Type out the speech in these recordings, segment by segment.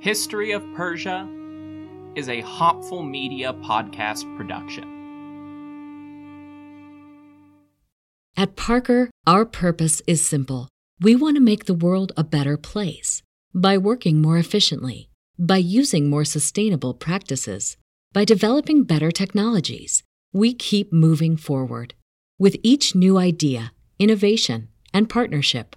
History of Persia is a Hopful Media podcast production. At Parker, our purpose is simple. We want to make the world a better place by working more efficiently, by using more sustainable practices, by developing better technologies. We keep moving forward. With each new idea, innovation, and partnership,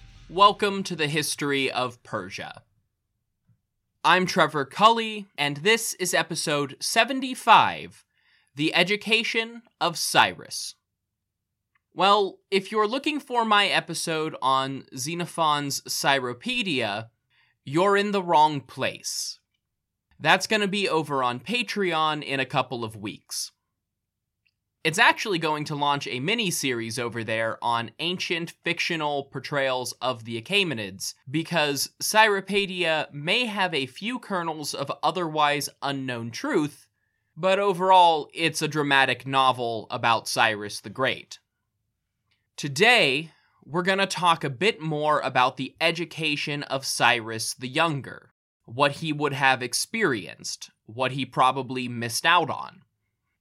Welcome to the history of Persia. I'm Trevor Culley, and this is episode 75 The Education of Cyrus. Well, if you're looking for my episode on Xenophon's Cyropedia, you're in the wrong place. That's going to be over on Patreon in a couple of weeks. It's actually going to launch a mini series over there on ancient fictional portrayals of the Achaemenids, because Cyropedia may have a few kernels of otherwise unknown truth, but overall, it's a dramatic novel about Cyrus the Great. Today, we're going to talk a bit more about the education of Cyrus the Younger, what he would have experienced, what he probably missed out on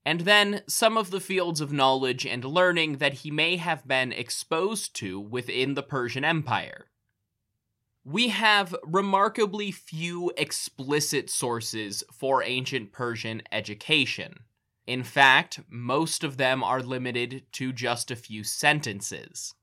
and then some of the fields of knowledge and learning that he may have been exposed to within the Persian Empire. We have remarkably few explicit sources for ancient Persian education. In fact, most of them are limited to just a few sentences.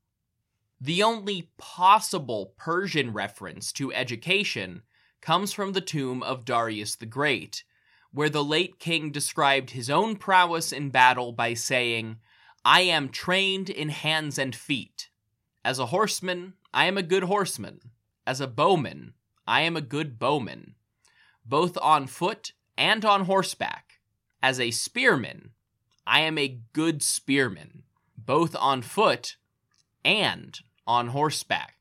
The only possible Persian reference to education comes from the tomb of Darius the Great, where the late king described his own prowess in battle by saying, I am trained in hands and feet. As a horseman, I am a good horseman. As a bowman, I am a good bowman, both on foot and on horseback. As a spearman, I am a good spearman, both on foot and on horseback.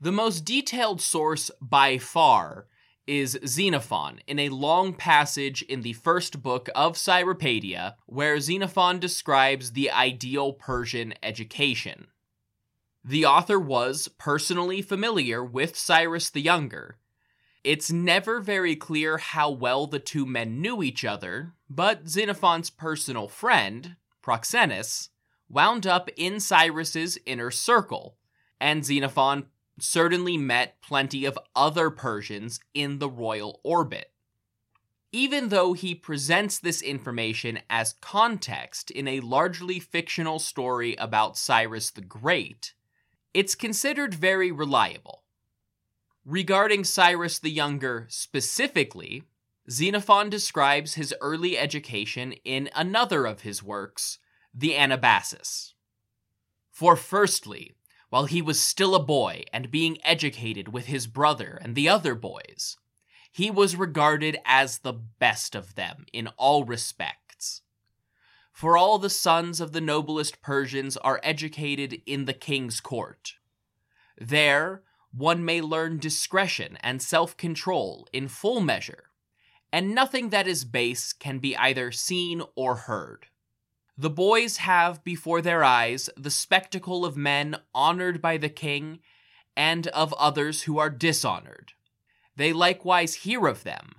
The most detailed source by far is Xenophon in a long passage in the first book of Cyropedia, where Xenophon describes the ideal Persian education. The author was personally familiar with Cyrus the Younger. It's never very clear how well the two men knew each other, but Xenophon's personal friend, Proxenus, wound up in Cyrus's inner circle, and Xenophon certainly met plenty of other Persians in the royal orbit. Even though he presents this information as context in a largely fictional story about Cyrus the Great, it's considered very reliable. Regarding Cyrus the Younger specifically, Xenophon describes his early education in another of his works, the Anabasis. For firstly, while he was still a boy and being educated with his brother and the other boys. He was regarded as the best of them in all respects. For all the sons of the noblest Persians are educated in the king's court. There, one may learn discretion and self control in full measure, and nothing that is base can be either seen or heard. The boys have before their eyes the spectacle of men honored by the king and of others who are dishonored. They likewise hear of them,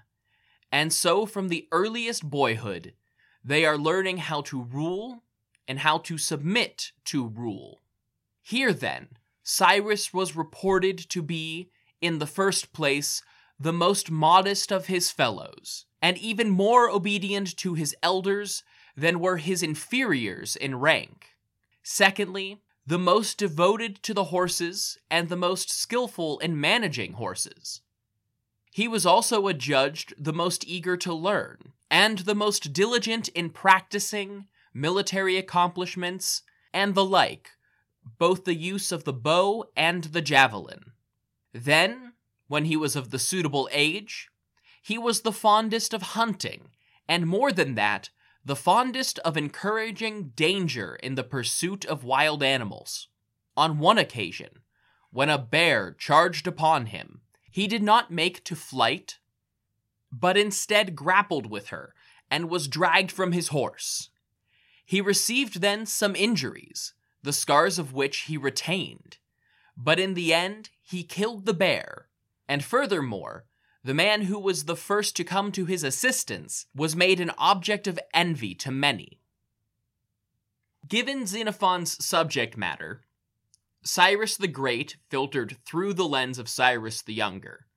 and so from the earliest boyhood, they are learning how to rule and how to submit to rule. Here, then, Cyrus was reported to be, in the first place, the most modest of his fellows, and even more obedient to his elders than were his inferiors in rank. Secondly, the most devoted to the horses and the most skillful in managing horses. He was also adjudged the most eager to learn, and the most diligent in practicing military accomplishments and the like, both the use of the bow and the javelin. Then, when he was of the suitable age, he was the fondest of hunting, and more than that, the fondest of encouraging danger in the pursuit of wild animals. On one occasion, when a bear charged upon him, he did not make to flight, but instead grappled with her and was dragged from his horse. He received then some injuries, the scars of which he retained, but in the end he killed the bear, and furthermore, the man who was the first to come to his assistance was made an object of envy to many. Given Xenophon's subject matter, Cyrus the Great filtered through the lens of Cyrus the Younger.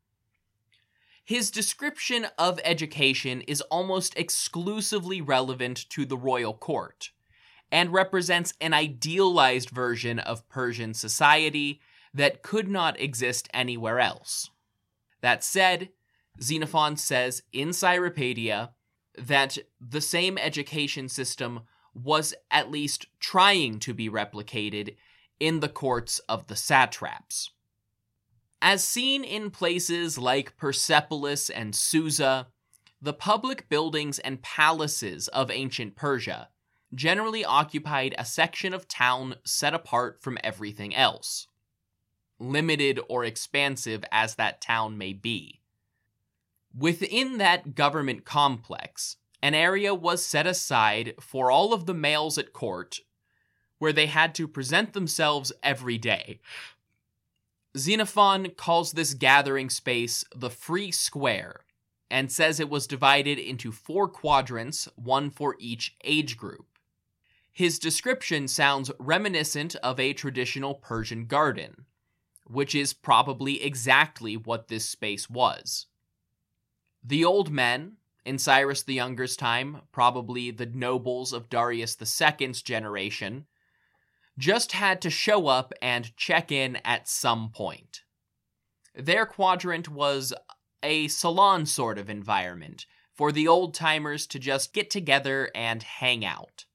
His description of education is almost exclusively relevant to the royal court and represents an idealized version of Persian society that could not exist anywhere else. That said, Xenophon says in Cyropaedia that the same education system was at least trying to be replicated in the courts of the satraps. As seen in places like Persepolis and Susa, the public buildings and palaces of ancient Persia generally occupied a section of town set apart from everything else, limited or expansive as that town may be. Within that government complex, an area was set aside for all of the males at court where they had to present themselves every day. Xenophon calls this gathering space the Free Square and says it was divided into four quadrants, one for each age group. His description sounds reminiscent of a traditional Persian garden, which is probably exactly what this space was. The old men, in Cyrus the Younger's time, probably the nobles of Darius II's generation, just had to show up and check in at some point. Their quadrant was a salon sort of environment for the old timers to just get together and hang out.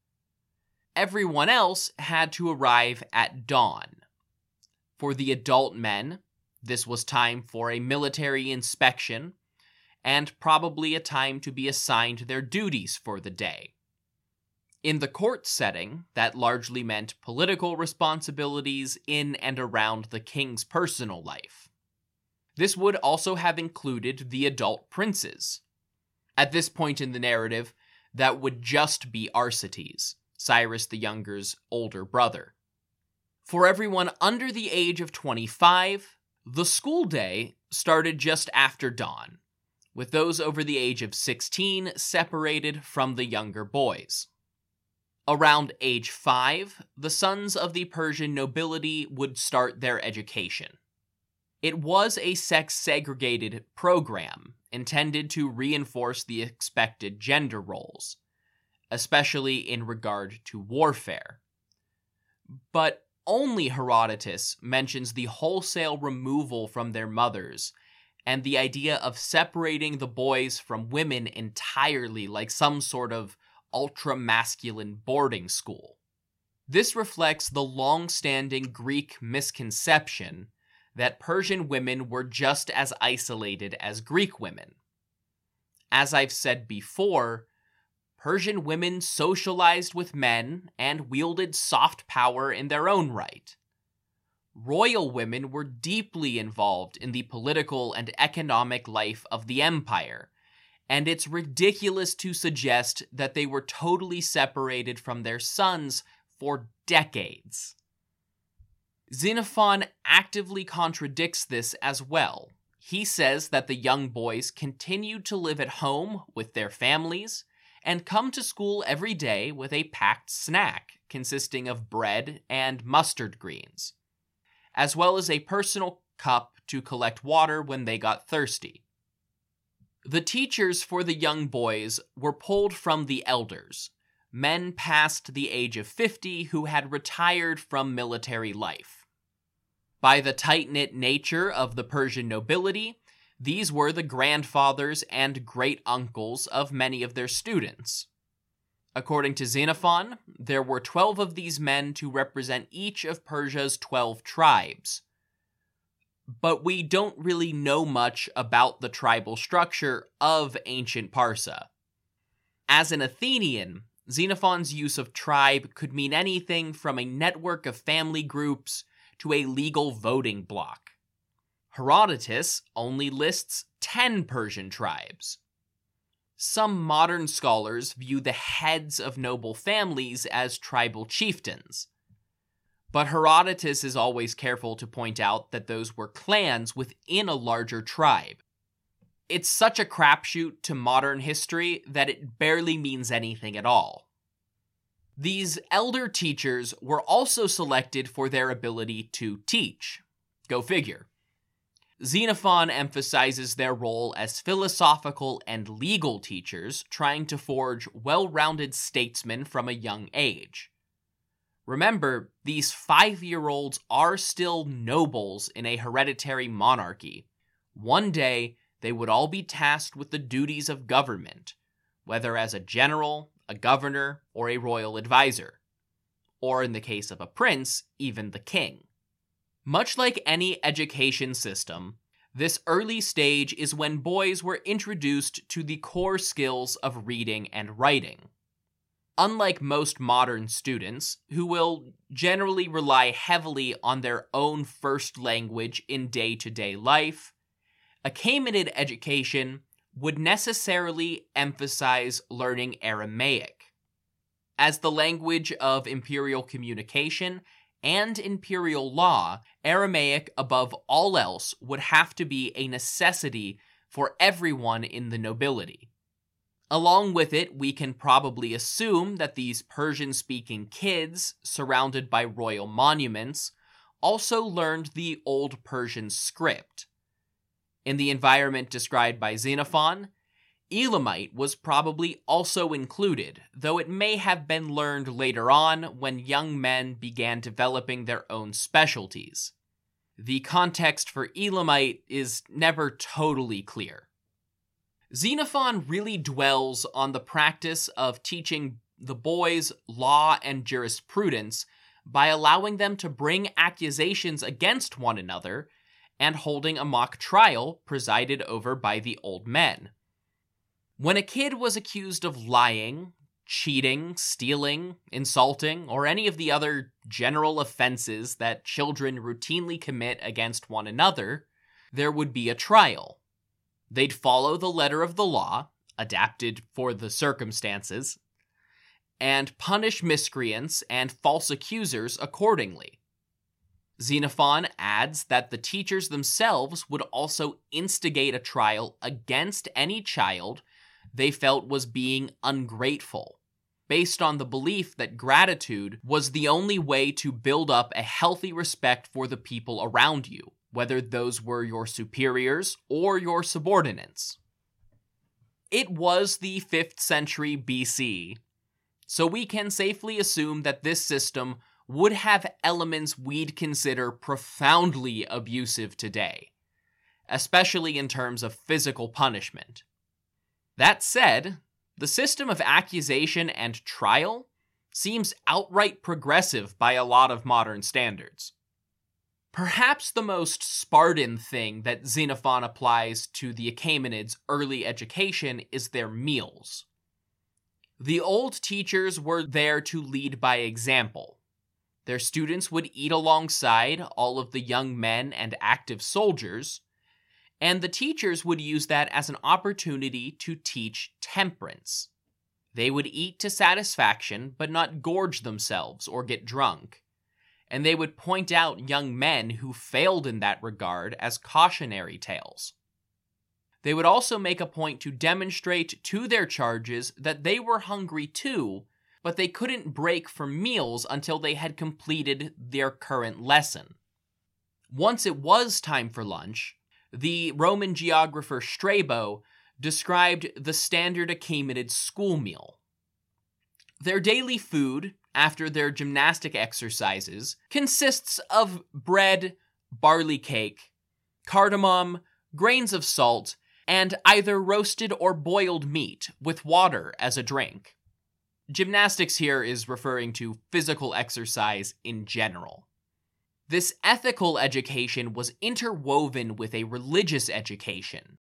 Everyone else had to arrive at dawn. For the adult men, this was time for a military inspection and probably a time to be assigned their duties for the day. In the court setting, that largely meant political responsibilities in and around the king's personal life. This would also have included the adult princes. At this point in the narrative, that would just be Arsaces, Cyrus the Younger's older brother. For everyone under the age of 25, the school day started just after dawn, with those over the age of 16 separated from the younger boys. Around age five, the sons of the Persian nobility would start their education. It was a sex segregated program intended to reinforce the expected gender roles, especially in regard to warfare. But only Herodotus mentions the wholesale removal from their mothers and the idea of separating the boys from women entirely, like some sort of ultra masculine boarding school. This reflects the long standing Greek misconception that Persian women were just as isolated as Greek women. As I've said before, Persian women socialized with men and wielded soft power in their own right. Royal women were deeply involved in the political and economic life of the empire, and it's ridiculous to suggest that they were totally separated from their sons for decades. Xenophon actively contradicts this as well. He says that the young boys continued to live at home with their families and come to school every day with a packed snack consisting of bread and mustard greens, as well as a personal cup to collect water when they got thirsty. The teachers for the young boys were pulled from the elders, men past the age of 50 who had retired from military life. By the tight knit nature of the Persian nobility, these were the grandfathers and great uncles of many of their students. According to Xenophon, there were 12 of these men to represent each of Persia's 12 tribes. but we don't really know much about the tribal structure of ancient Parsa. As an Athenian, Xenophon's use of tribe could mean anything from a network of family groups to a legal voting bloc. Herodotus only lists 10 Persian tribes. Some modern scholars view the heads of noble families as tribal chieftains. But Herodotus is always careful to point out that those were clans within a larger tribe. It's such a crapshoot to modern history that it barely means anything at all. These elder teachers were also selected for their ability to teach. Go figure. Xenophon emphasizes their role as philosophical and legal teachers, trying to forge well rounded statesmen from a young age. Remember, these five year olds are still nobles in a hereditary monarchy. One day, they would all be tasked with the duties of government, whether as a general, a governor, or a royal advisor. Or in the case of a prince, even the king. Much like any education system, this early stage is when boys were introduced to the core skills of reading and writing. Unlike most modern students, who will generally rely heavily on their own first language in day to day life, Achaemenid education would necessarily emphasize learning Aramaic. As the language of imperial communication and imperial law, Aramaic, above all else, would have to be a necessity for everyone in the nobility. Along with it, we can probably assume that these Persian speaking kids, surrounded by royal monuments, also learned the Old Persian script. In the environment described by Xenophon, Elamite was probably also included, though it may have been learned later on when young men began developing their own specialties. The context for Elamite is never totally clear. Xenophon really dwells on the practice of teaching the boys law and jurisprudence by allowing them to bring accusations against one another and holding a mock trial presided over by the old men. When a kid was accused of lying, cheating, stealing, insulting, or any of the other general offenses that children routinely commit against one another, there would be a trial. They'd follow the letter of the law, adapted for the circumstances, and punish miscreants and false accusers accordingly. Xenophon adds that the teachers themselves would also instigate a trial against any child they felt was being ungrateful, based on the belief that gratitude was the only way to build up a healthy respect for the people around you, whether those were your superiors or your subordinates. It was the 5th century BC, so we can safely assume that this system would have elements we'd consider profoundly abusive today, especially in terms of physical punishment. That said, the system of accusation and trial seems outright progressive by a lot of modern standards. Perhaps the most Spartan thing that Xenophon applies to the Achaemenids' early education is their meals. The old teachers were there to lead by example. Their students would eat alongside all of the young men and active soldiers, and the teachers would use that as an opportunity to teach temperance. They would eat to satisfaction, but not gorge themselves or get drunk. And they would point out young men who failed in that regard as cautionary tales. They would also make a point to demonstrate to their charges that they were hungry too, but they couldn't break for meals until they had completed their current lesson. Once it was time for lunch, the Roman geographer Strabo described the standard Achaemenid school meal. Their daily food, after their gymnastic exercises, consists of bread, barley cake, cardamom, grains of salt, and either roasted or boiled meat with water as a drink. Gymnastics here is referring to physical exercise in general. This ethical education was interwoven with a religious education.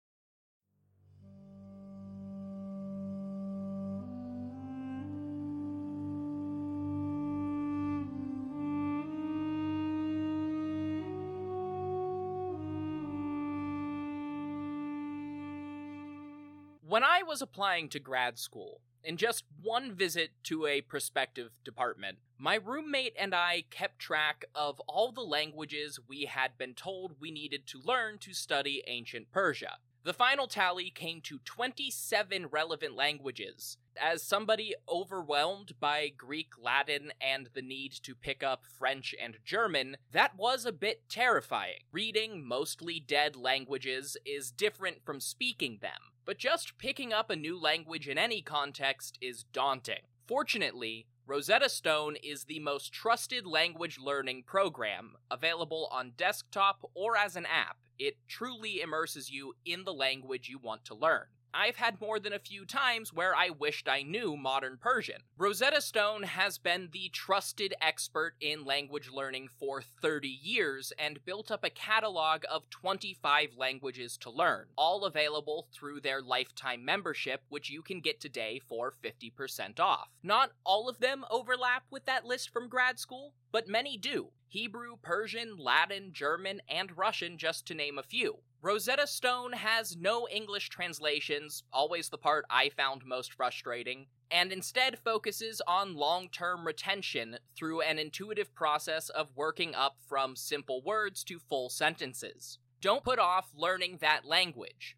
When I was applying to grad school, in just one visit to a prospective department, my roommate and I kept track of all the languages we had been told we needed to learn to study ancient Persia. The final tally came to 27 relevant languages. As somebody overwhelmed by Greek, Latin, and the need to pick up French and German, that was a bit terrifying. Reading mostly dead languages is different from speaking them, but just picking up a new language in any context is daunting. Fortunately, Rosetta Stone is the most trusted language learning program available on desktop or as an app. It truly immerses you in the language you want to learn. I've had more than a few times where I wished I knew modern Persian. Rosetta Stone has been the trusted expert in language learning for 30 years and built up a catalog of 25 languages to learn, all available through their lifetime membership, which you can get today for 50% off. Not all of them overlap with that list from grad school, but many do. Hebrew, Persian, Latin, German, and Russian, just to name a few. Rosetta Stone has no English translations, always the part I found most frustrating, and instead focuses on long term retention through an intuitive process of working up from simple words to full sentences. Don't put off learning that language.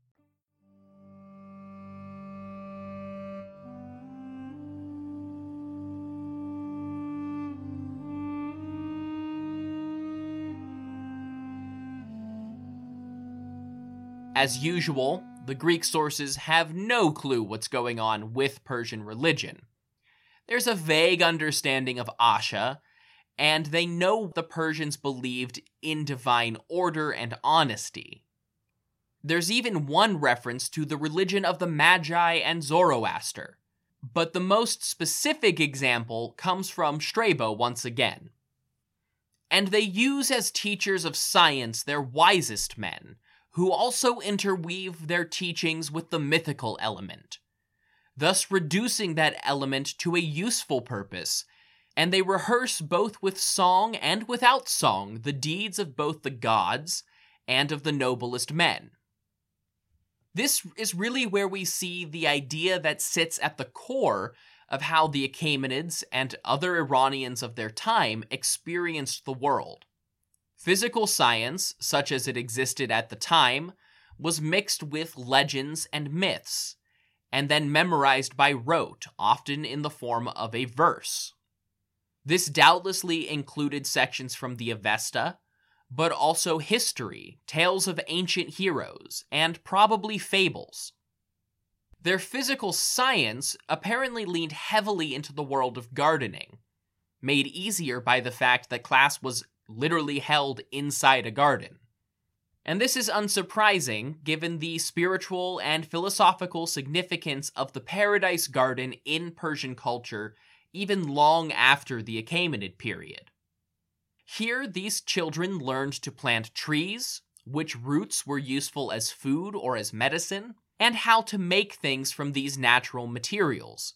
As usual, the Greek sources have no clue what's going on with Persian religion. There's a vague understanding of Asha, and they know the Persians believed in divine order and honesty. There's even one reference to the religion of the Magi and Zoroaster, but the most specific example comes from Strabo once again. And they use as teachers of science their wisest men, who also interweave their teachings with the mythical element, thus reducing that element to a useful purpose, and they rehearse both with song and without song the deeds of both the gods and of the noblest men. This is really where we see the idea that sits at the core of how the Achaemenids and other Iranians of their time experienced the world. Physical science, such as it existed at the time, was mixed with legends and myths, and then memorized by rote, often in the form of a verse. This doubtlessly included sections from the Avesta, but also history, tales of ancient heroes, and probably fables. Their physical science apparently leaned heavily into the world of gardening, made easier by the fact that class was literally held inside a garden. And this is unsurprising given the spiritual and philosophical significance of the paradise garden in Persian culture even long after the Achaemenid period. Here, these children learned to plant trees, which roots were useful as food or as medicine, and how to make things from these natural materials,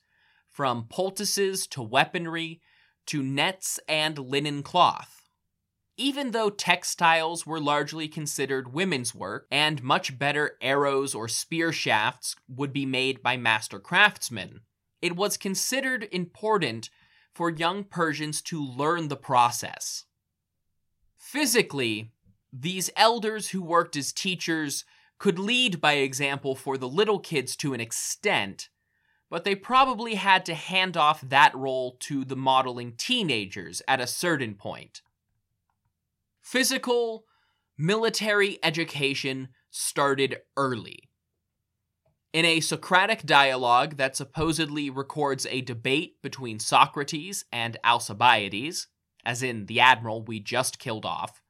from poultices to weaponry to nets and linen cloth. Even though textiles were largely considered women's work, and much better arrows or spear shafts would be made by master craftsmen, it was considered important for young Persians to learn the process. Physically, these elders who worked as teachers could lead by example for the little kids to an extent, but they probably had to hand off that role to the modeling teenagers at a certain point. Physical military education started early. In a Socratic dialogue that supposedly records a debate between Socrates and Alcibiades, as in the admiral we just killed off,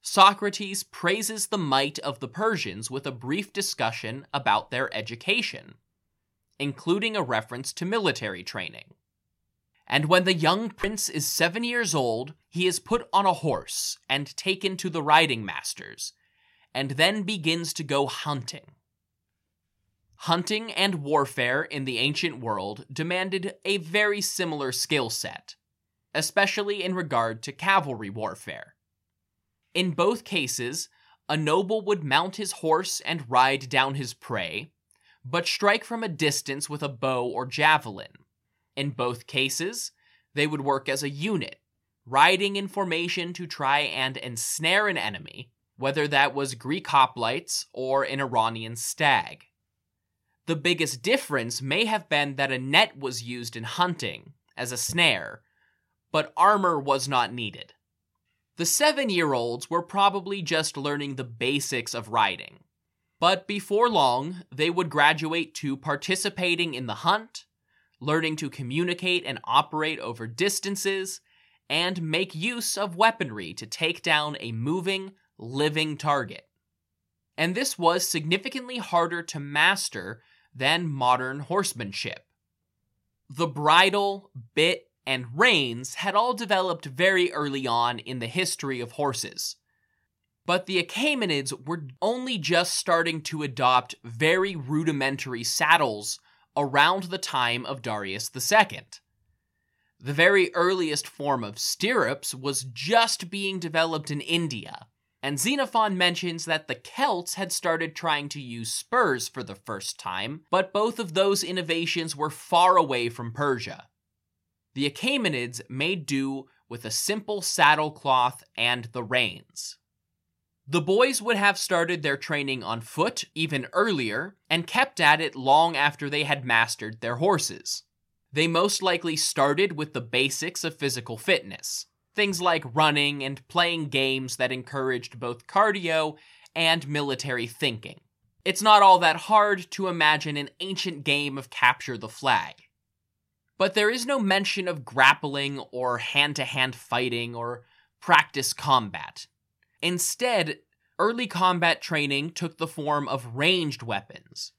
Socrates praises the might of the Persians with a brief discussion about their education, including a reference to military training. And when the young prince is seven years old, he is put on a horse and taken to the riding masters, and then begins to go hunting. Hunting and warfare in the ancient world demanded a very similar skill set, especially in regard to cavalry warfare. In both cases, a noble would mount his horse and ride down his prey, but strike from a distance with a bow or javelin. In both cases, they would work as a unit, riding in formation to try and ensnare an enemy, whether that was Greek hoplites or an Iranian stag. The biggest difference may have been that a net was used in hunting as a snare, but armor was not needed. The seven year olds were probably just learning the basics of riding, but before long, they would graduate to participating in the hunt, learning to communicate and operate over distances, and make use of weaponry to take down a moving, living target. And this was significantly harder to master than modern horsemanship. The bridle, bit, and reins had all developed very early on in the history of horses. But the Achaemenids were only just starting to adopt very rudimentary saddles around the time of Darius II. The very earliest form of stirrups was just being developed in India, and Xenophon mentions that the Celts had started trying to use spurs for the first time, but both of those innovations were far away from Persia. The Achaemenids made do with a simple saddle cloth and the reins. The boys would have started their training on foot even earlier and kept at it long after they had mastered their horses. They most likely started with the basics of physical fitness things like running and playing games that encouraged both cardio and military thinking. It's not all that hard to imagine an ancient game of capture the flag. But there is no mention of grappling or hand to hand fighting or practice combat. Instead, early combat training took the form of ranged weapons.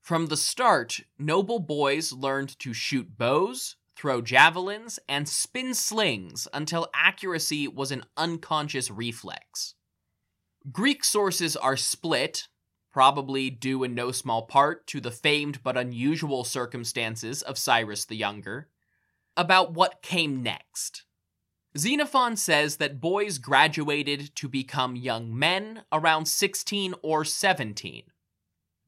From the start, noble boys learned to shoot bows, throw javelins, and spin slings until accuracy was an unconscious reflex. Greek sources are split, probably due in no small part to the famed but unusual circumstances of Cyrus the Younger, about what came next. Xenophon says that boys graduated to become young men around 16 or 17.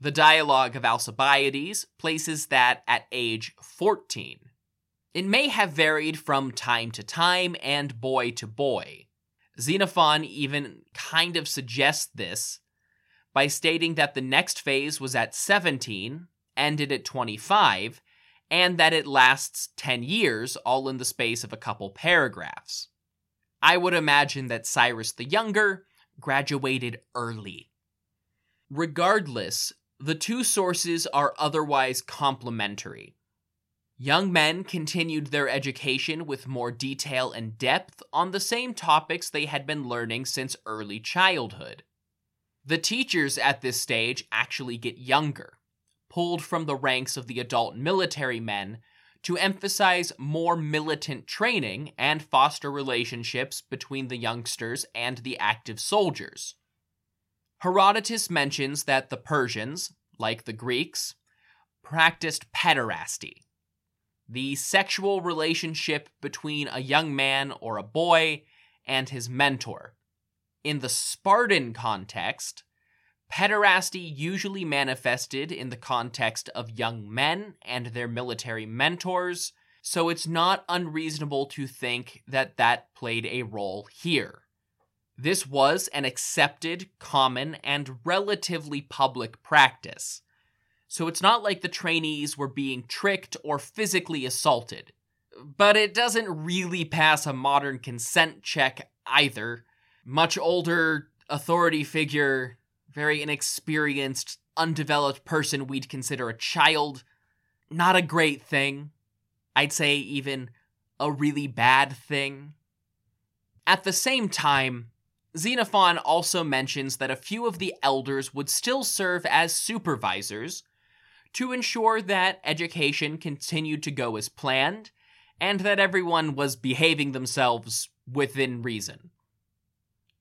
The dialogue of Alcibiades places that at age 14. It may have varied from time to time and boy to boy. Xenophon even kind of suggests this by stating that the next phase was at 17, ended at 25, and that it lasts 10 years, all in the space of a couple paragraphs. I would imagine that Cyrus the Younger graduated early. Regardless, the two sources are otherwise complementary. Young men continued their education with more detail and depth on the same topics they had been learning since early childhood. The teachers at this stage actually get younger, pulled from the ranks of the adult military men to emphasize more militant training and foster relationships between the youngsters and the active soldiers. Herodotus mentions that the Persians, like the Greeks, practiced pederasty, the sexual relationship between a young man or a boy and his mentor. In the Spartan context, pederasty usually manifested in the context of young men and their military mentors, so it's not unreasonable to think that that played a role here. This was an accepted, common, and relatively public practice so it's not like the trainees were being tricked or physically assaulted. But it doesn't really pass a modern consent check either. Much older authority figure, very inexperienced, undeveloped person we'd consider a child, not a great thing. I'd say even a really bad thing. At the same time, Xenophon also mentions that a few of the elders would still serve as supervisors to ensure that education continued to go as planned and that everyone was behaving themselves within reason.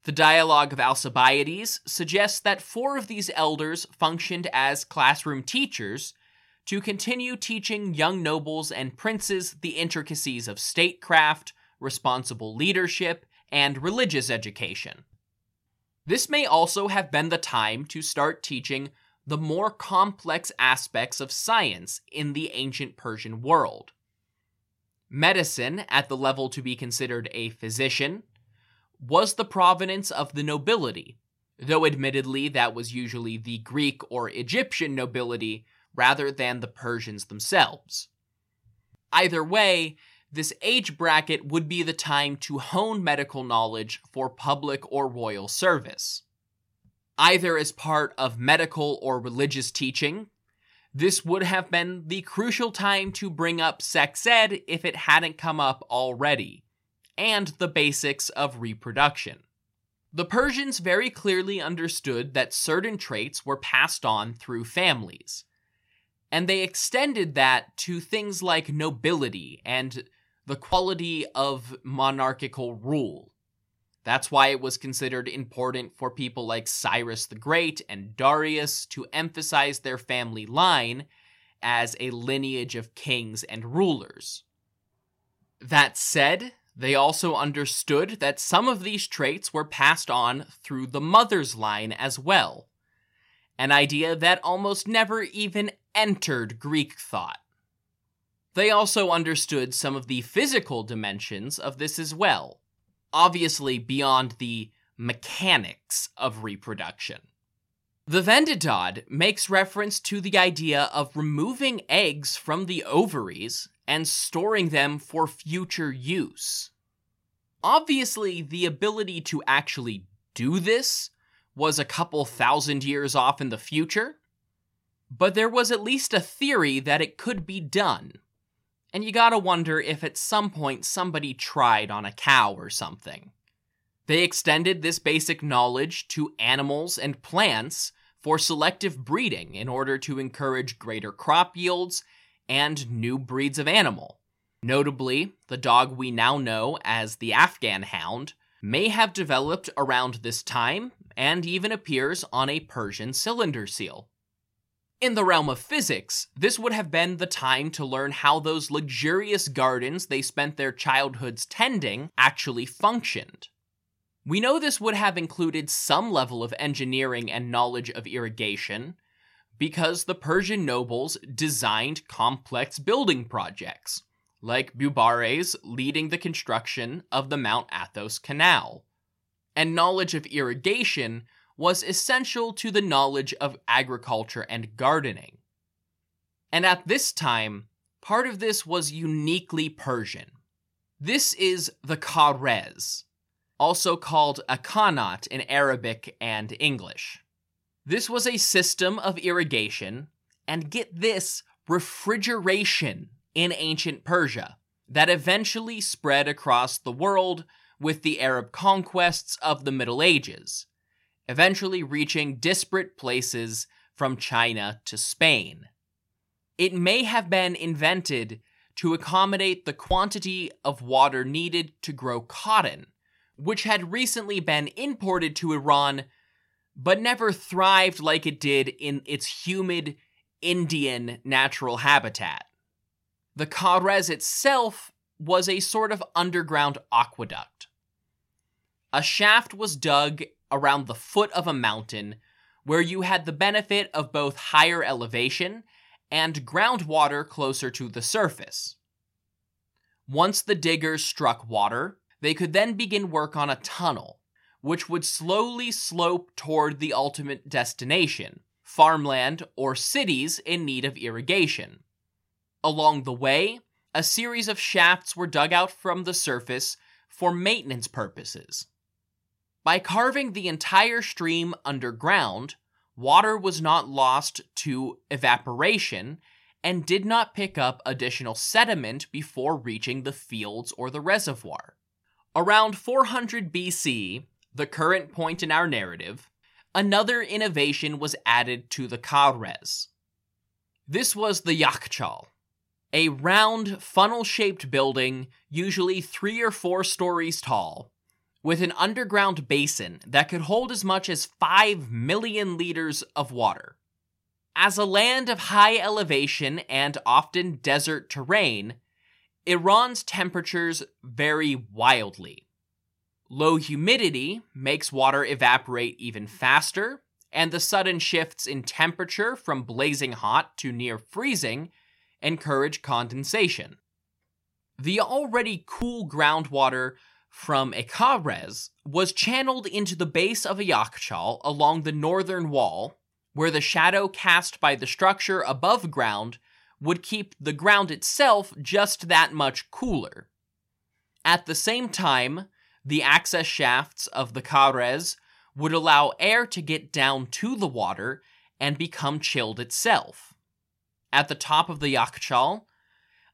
The Dialogue of Alcibiades suggests that four of these elders functioned as classroom teachers to continue teaching young nobles and princes the intricacies of statecraft, responsible leadership, and religious education. This may also have been the time to start teaching the more complex aspects of science in the ancient Persian world. Medicine, at the level to be considered a physician, was the provenance of the nobility, though admittedly that was usually the Greek or Egyptian nobility rather than the Persians themselves. Either way, this age bracket would be the time to hone medical knowledge for public or royal service. Either as part of medical or religious teaching, this would have been the crucial time to bring up sex ed if it hadn't come up already, and the basics of reproduction. The Persians very clearly understood that certain traits were passed on through families, and they extended that to things like nobility and the quality of monarchical rule. That's why it was considered important for people like Cyrus the Great and Darius to emphasize their family line as a lineage of kings and rulers. That said, they also understood that some of these traits were passed on through the mother's line as well, an idea that almost never even entered Greek thought. They also understood some of the physical dimensions of this as well, obviously beyond the mechanics of reproduction. The Vendidad makes reference to the idea of removing eggs from the ovaries and storing them for future use. Obviously, the ability to actually do this was a couple thousand years off in the future, but there was at least a theory that it could be done. And you gotta wonder if at some point somebody tried on a cow or something. They extended this basic knowledge to animals and plants for selective breeding in order to encourage greater crop yields and new breeds of animal. Notably, the dog we now know as the Afghan hound may have developed around this time and even appears on a Persian cylinder seal. In the realm of physics, this would have been the time to learn how those luxurious gardens they spent their childhoods tending actually functioned. We know this would have included some level of engineering and knowledge of irrigation, because the Persian nobles designed complex building projects, like Bubares leading the construction of the Mount Athos Canal. And knowledge of irrigation was essential to the knowledge of agriculture and gardening. And at this time, part of this was uniquely Persian. This is the Kharez, also called a qanat in Arabic and English. This was a system of irrigation, and get this, refrigeration in ancient Persia that eventually spread across the world with the Arab conquests of the Middle Ages, eventually reaching disparate places from China to Spain. It may have been invented to accommodate the quantity of water needed to grow cotton, which had recently been imported to Iran but never thrived like it did in its humid Indian natural habitat. The Kharez itself was a sort of underground aqueduct. A shaft was dug around the foot of a mountain where you had the benefit of both higher elevation and groundwater closer to the surface. Once the diggers struck water, they could then begin work on a tunnel, which would slowly slope toward the ultimate destination farmland or cities in need of irrigation. Along the way, a series of shafts were dug out from the surface for maintenance purposes. By carving the entire stream underground, water was not lost to evaporation and did not pick up additional sediment before reaching the fields or the reservoir. Around 400 BC, the current point in our narrative, another innovation was added to the Kharez. This was the Yakhchal, a round, funnel shaped building, usually three or four stories tall, with an underground basin that could hold as much as 5 million liters of water. As a land of high elevation and often desert terrain, Iran's temperatures vary wildly. Low humidity makes water evaporate even faster, and the sudden shifts in temperature from blazing hot to near freezing encourage condensation. The already cool groundwater from Ekharez was channeled into the base of a Yakhchal along the northern wall, where the shadow cast by the structure above ground would keep the ground itself just that much cooler. At the same time, the access shafts of the Kharez would allow air to get down to the water and become chilled itself. At the top of the Yakhchal,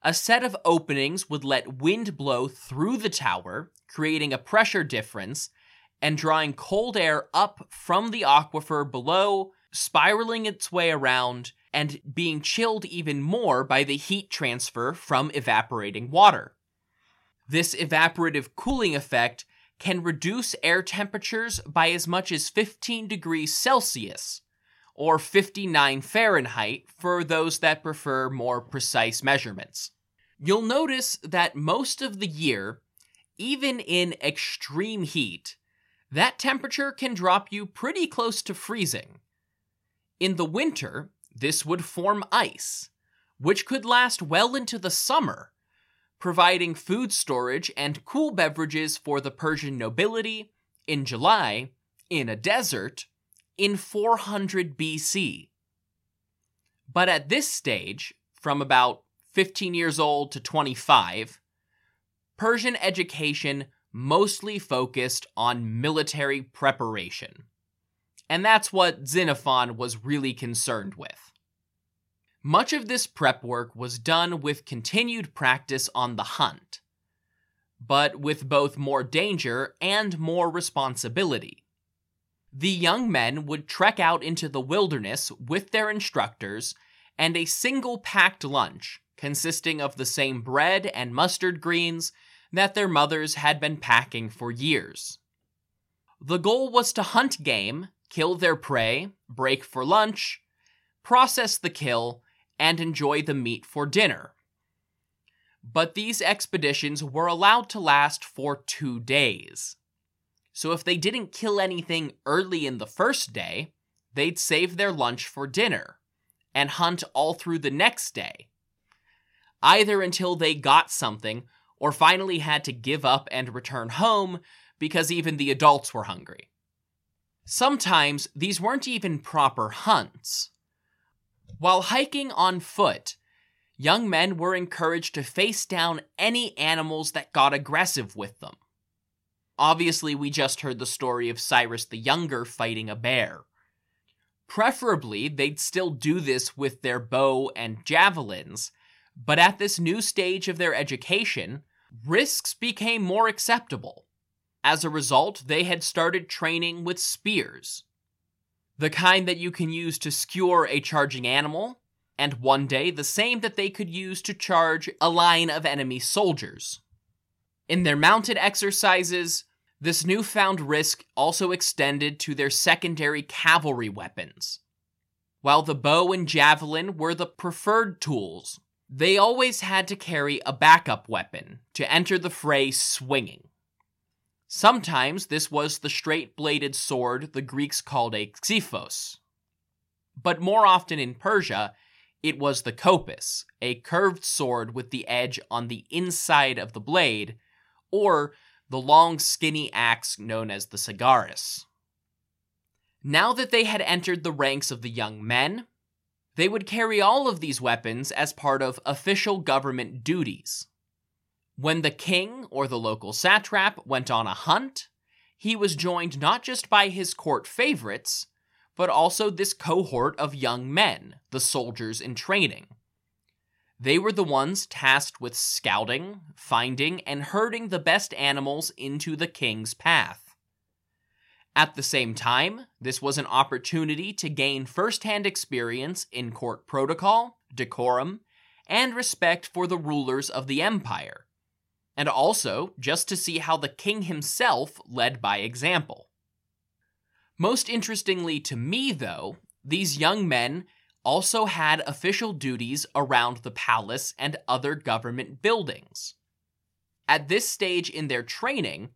a set of openings would let wind blow through the tower, creating a pressure difference and drawing cold air up from the aquifer below, spiraling its way around, and being chilled even more by the heat transfer from evaporating water. This evaporative cooling effect can reduce air temperatures by as much as 15 degrees Celsius, or 59 Fahrenheit for those that prefer more precise measurements. You'll notice that most of the year, even in extreme heat, that temperature can drop you pretty close to freezing. In the winter, this would form ice, which could last well into the summer, providing food storage and cool beverages for the Persian nobility in July, in a desert, in 400 BC. But at this stage, from about 15 years old to 25, Persian education mostly focused on military preparation. And that's what Xenophon was really concerned with. Much of this prep work was done with continued practice on the hunt, but with both more danger and more responsibility. The young men would trek out into the wilderness with their instructors and a single packed lunch consisting of the same bread and mustard greens that their mothers had been packing for years. The goal was to hunt game, kill their prey, break for lunch, process the kill, and enjoy the meat for dinner. But these expeditions were allowed to last for two days. So if they didn't kill anything early in the first day, they'd save their lunch for dinner and hunt all through the next day either until they got something or finally had to give up and return home because even the adults were hungry. Sometimes these weren't even proper hunts. While hiking on foot, young men were encouraged to face down any animals that got aggressive with them. Obviously, we just heard the story of Cyrus the Younger fighting a bear. Preferably, they'd still do this with their bow and javelins, but at this new stage of their education, risks became more acceptable. As a result, they had started training with spears. The kind that you can use to skewer a charging animal, and one day the same that they could use to charge a line of enemy soldiers. In their mounted exercises, this newfound risk also extended to their secondary cavalry weapons. While the bow and javelin were the preferred tools they always had to carry a backup weapon to enter the fray swinging. Sometimes this was the straight bladed sword the Greeks called a xiphos. But more often in Persia, it was the kopis, a curved sword with the edge on the inside of the blade, or the long skinny axe known as the sagaris. Now that they had entered the ranks of the young men, they would carry all of these weapons as part of official government duties. When the king or the local satrap went on a hunt, he was joined not just by his court favorites, but also this cohort of young men, the soldiers in training. They were the ones tasked with scouting, finding, and herding the best animals into the king's path. At the same time, this was an opportunity to gain first-hand experience in court protocol, decorum, and respect for the rulers of the empire, and also just to see how the king himself led by example. Most interestingly to me, though, these young men also had official duties around the palace and other government buildings. At this stage in their training,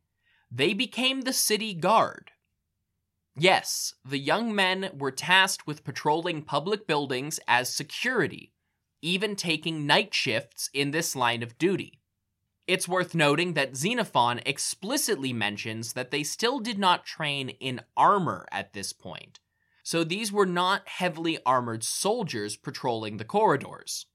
they became the city guard. Yes, the young men were tasked with patrolling public buildings as security, even taking night shifts in this line of duty. It's worth noting that Xenophon explicitly mentions that they still did not train in armor at this point, so these were not heavily armored soldiers patrolling the corridors.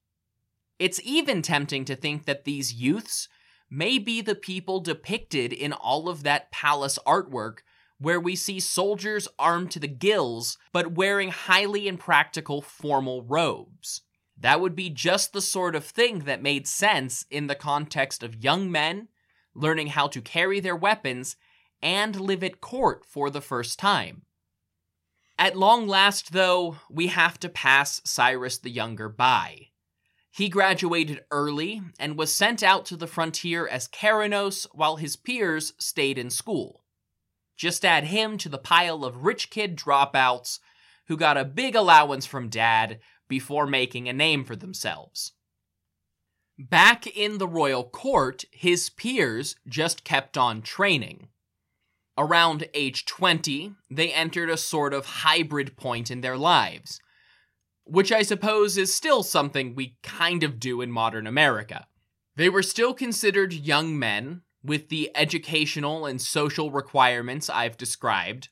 It's even tempting to think that these youths may be the people depicted in all of that palace artwork where we see soldiers armed to the gills but wearing highly impractical formal robes. That would be just the sort of thing that made sense in the context of young men learning how to carry their weapons and live at court for the first time. At long last, though, we have to pass Cyrus the Younger by. He graduated early and was sent out to the frontier as karanos while his peers stayed in school. Just add him to the pile of rich kid dropouts who got a big allowance from dad before making a name for themselves. Back in the royal court, his peers just kept on training. Around age 20, they entered a sort of hybrid point in their lives, which I suppose is still something we kind of do in modern America. They were still considered young men with the educational and social requirements I've described,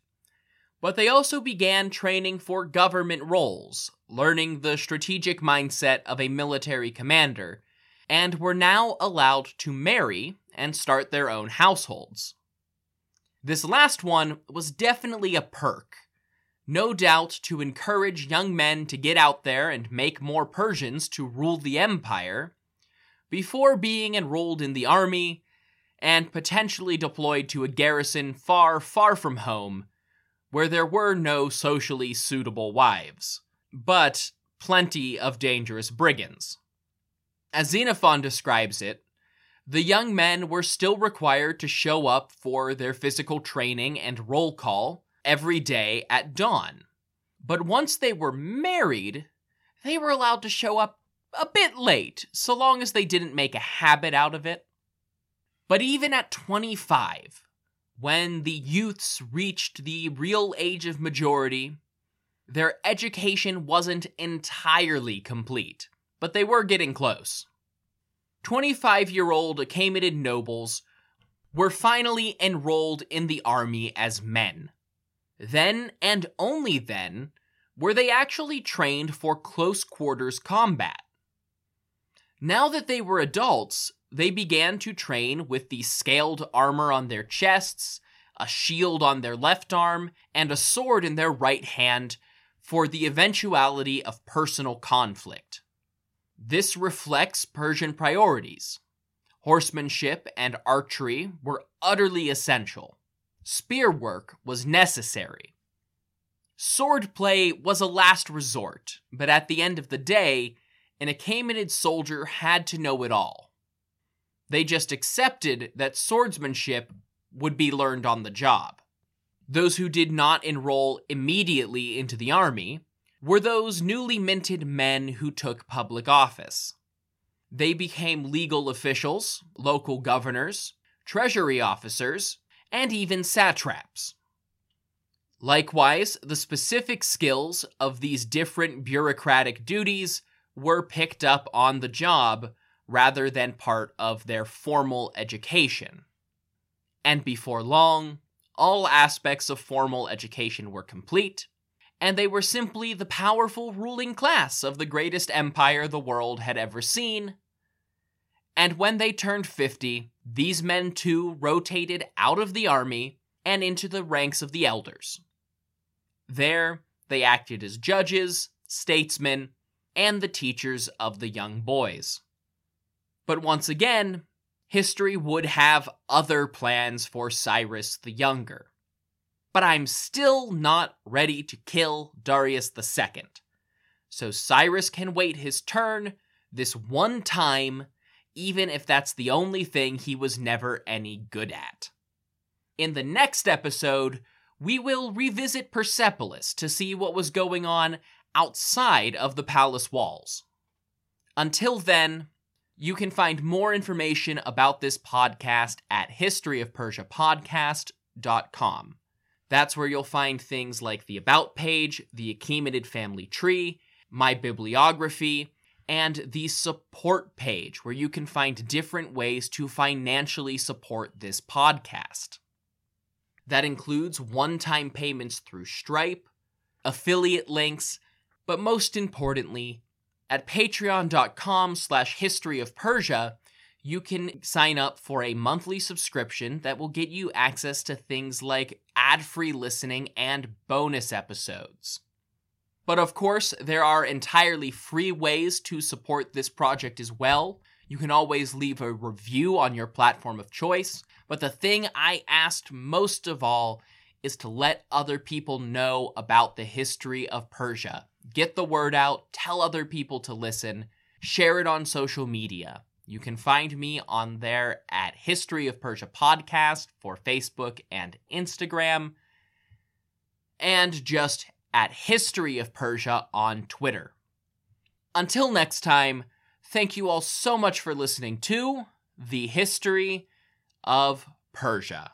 but they also began training for government roles, learning the strategic mindset of a military commander, and were now allowed to marry and start their own households. This last one was definitely a perk, no doubt to encourage young men to get out there and make more Persians to rule the empire, before being enrolled in the army and potentially deployed to a garrison far, far from home where there were no socially suitable wives, but plenty of dangerous brigands. As Xenophon describes it, the young men were still required to show up for their physical training and roll call every day at dawn. But once they were married, they were allowed to show up a bit late, so long as they didn't make a habit out of it. But even at 25, when the youths reached the real age of majority, their education wasn't entirely complete, but they were getting close. 25 year old Achaemenid nobles were finally enrolled in the army as men. Then, and only then, were they actually trained for close quarters combat. Now that they were adults, they began to train with the scaled armor on their chests, a shield on their left arm, and a sword in their right hand for the eventuality of personal conflict. This reflects Persian priorities. Horsemanship and archery were utterly essential. Spear work was necessary. Swordplay was a last resort, but at the end of the day, an Achaemenid soldier had to know it all. They just accepted that swordsmanship would be learned on the job. Those who did not enroll immediately into the army were those newly minted men who took public office. They became legal officials, local governors, treasury officers, and even satraps. Likewise, the specific skills of these different bureaucratic duties were picked up on the job rather than part of their formal education. And before long, all aspects of formal education were complete, and they were simply the powerful ruling class of the greatest empire the world had ever seen. And when they turned 50, these men too rotated out of the army and into the ranks of the elders. There, They acted as judges, statesmen, and the teachers of the young boys. But once again, history would have other plans for Cyrus the Younger. But I'm still not ready to kill Darius II. So Cyrus can wait his turn this one time, even if that's the only thing he was never any good at. In the next episode, we will revisit Persepolis to see what was going on outside of the palace walls. Until then, you can find more information about this podcast at historyofpersiapodcast.com. That's where you'll find things like the About page, the Achaemenid family tree, my bibliography, and the support page, where you can find different ways to financially support this podcast. That includes one time payments through Stripe, affiliate links, but most importantly, at patreon.com slash history of Persia, you can sign up for a monthly subscription that will get you access to things like ad free listening and bonus episodes. But of course, there are entirely free ways to support this project as well. You can always leave a review on your platform of choice. But the thing I asked most of all is to let other people know about the history of Persia. Get the word out, tell other people to listen, share it on social media. You can find me on there at History of Persia Podcast for Facebook and Instagram, and just at History of Persia on Twitter. Until next time, thank you all so much for listening to The History of Persia.